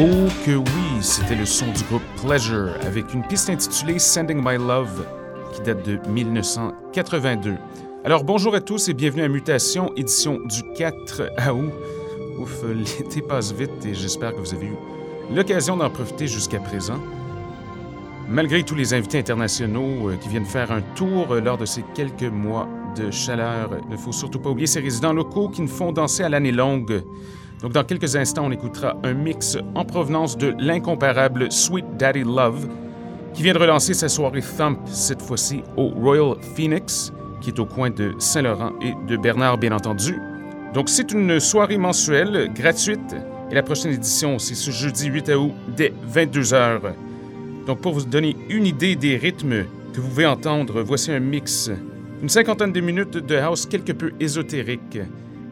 Oh que oui, c'était le son du groupe Pleasure avec une piste intitulée Sending My Love qui date de 1982. Alors bonjour à tous et bienvenue à Mutation, édition du 4 août. Ouf, l'été passe vite et j'espère que vous avez eu l'occasion d'en profiter jusqu'à présent. Malgré tous les invités internationaux euh, qui viennent faire un tour euh, lors de ces quelques mois de chaleur, il ne faut surtout pas oublier ces résidents locaux qui nous font danser à l'année longue. Donc, dans quelques instants, on écoutera un mix en provenance de l'incomparable Sweet Daddy Love, qui vient de relancer sa soirée Thump, cette fois-ci au Royal Phoenix, qui est au coin de Saint-Laurent et de Bernard, bien entendu. Donc, c'est une soirée mensuelle, gratuite, et la prochaine édition, c'est ce jeudi 8 août, dès 22h. Donc, pour vous donner une idée des rythmes que vous pouvez entendre, voici un mix, une cinquantaine de minutes de house quelque peu ésotérique.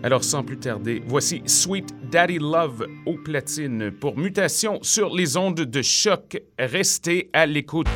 Alors sans plus tarder, voici Sweet Daddy Love au platine pour mutation sur les ondes de choc. Restez à l'écoute.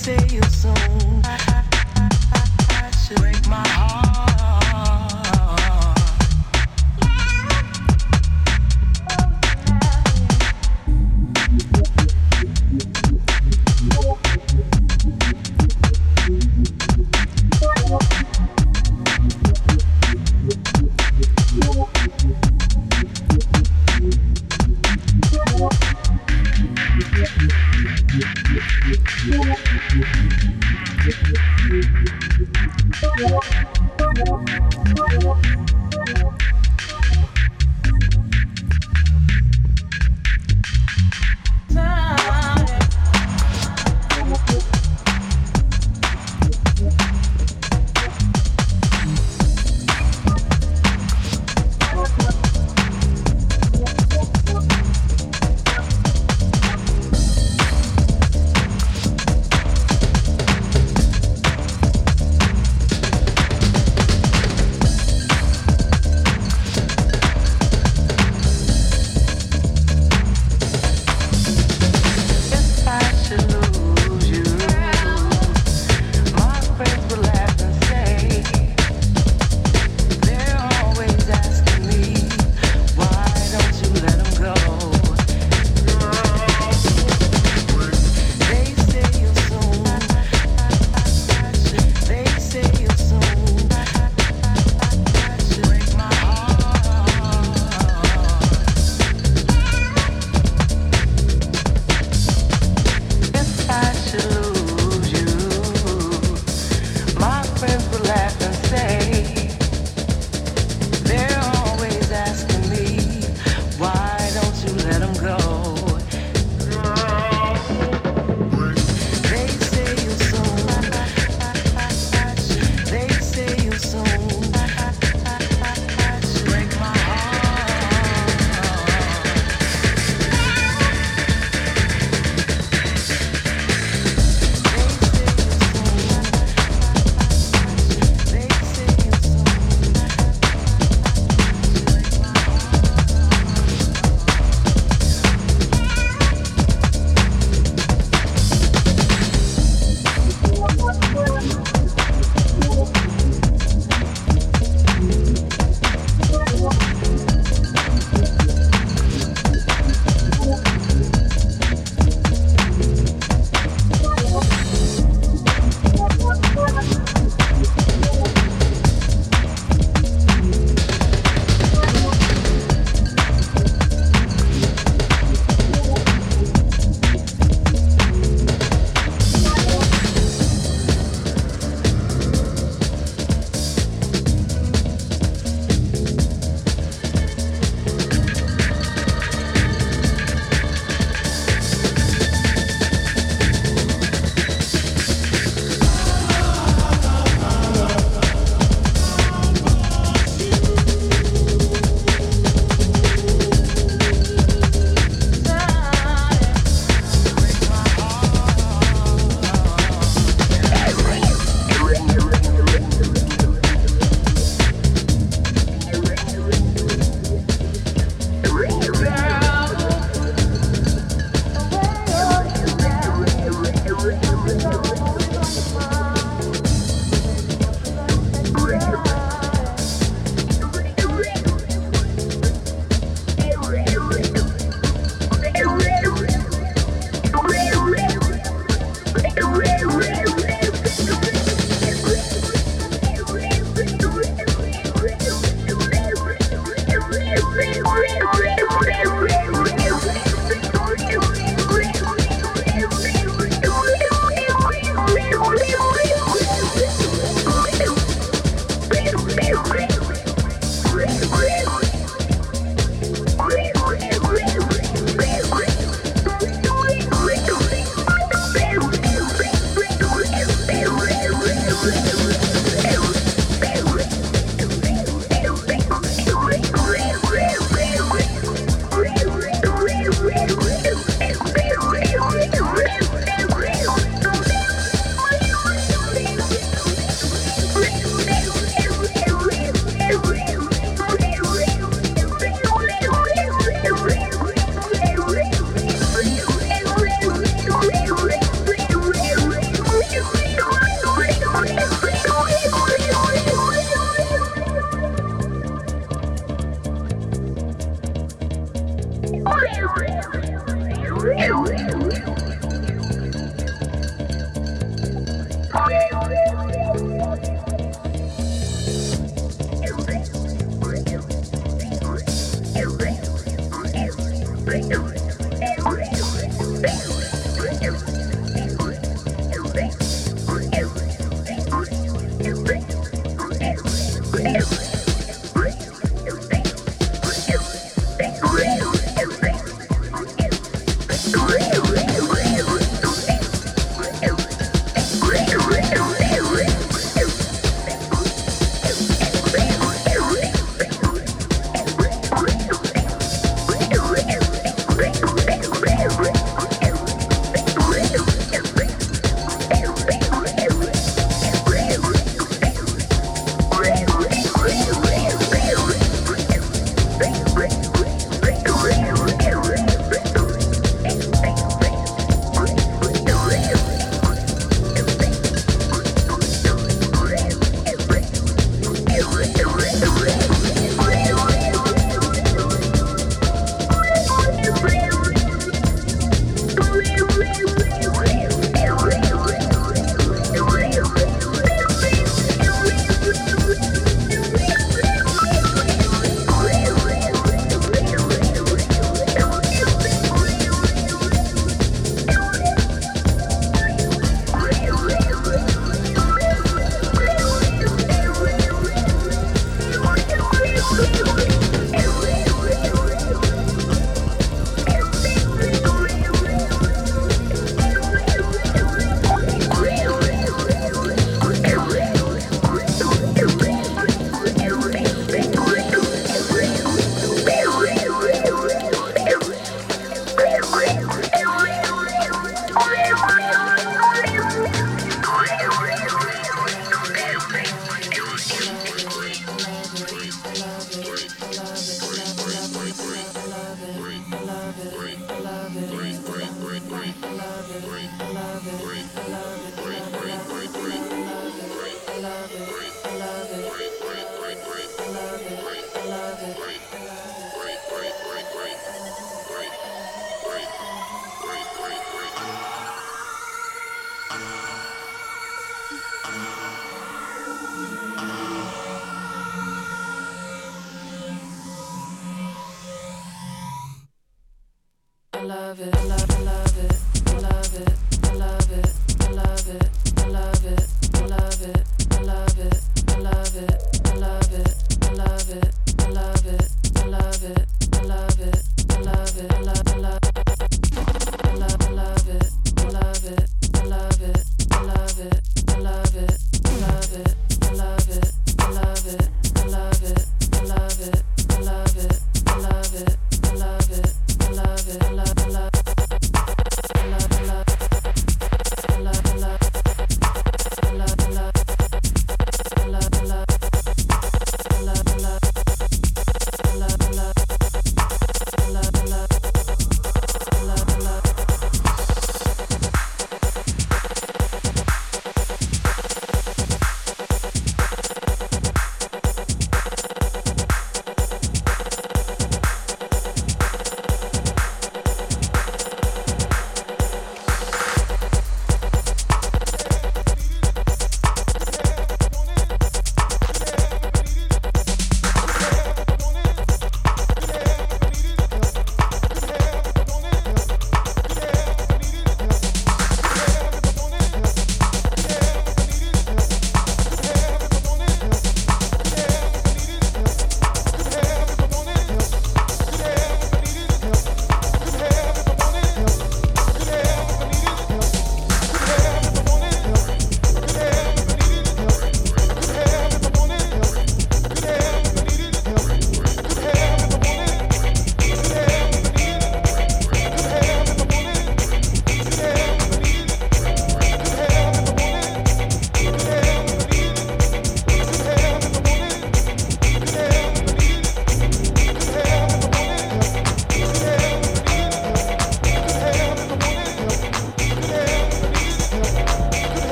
say your soul. I, I, I, I should break my heart.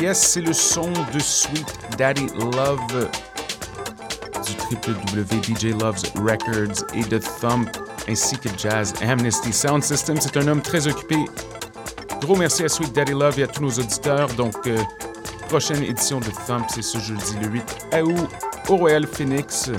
Yes, c'est le son de Sweet Daddy Love du www.DJ Loves Records et de Thump ainsi que Jazz Amnesty Sound System. C'est un homme très occupé. Gros merci à Sweet Daddy Love et à tous nos auditeurs. Donc, euh, prochaine édition de Thump, c'est ce jeudi le 8 août au Royal Phoenix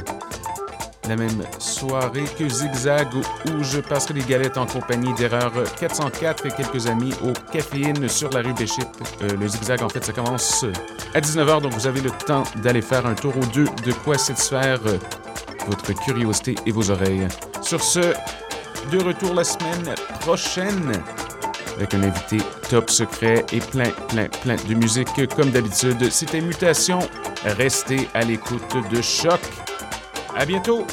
la même soirée que Zigzag où je passerai des galettes en compagnie d'Erreur 404 et quelques amis au Caféine sur la rue Béchip. Euh, le Zigzag, en fait, ça commence à 19h, donc vous avez le temps d'aller faire un tour aux deux, de quoi satisfaire euh, votre curiosité et vos oreilles. Sur ce, de retour la semaine prochaine avec un invité top secret et plein, plein, plein de musique comme d'habitude. C'était Mutation. Restez à l'écoute de Choc. À bientôt!